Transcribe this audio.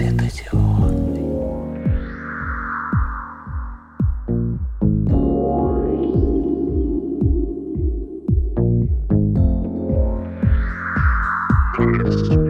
светодиодный. Thank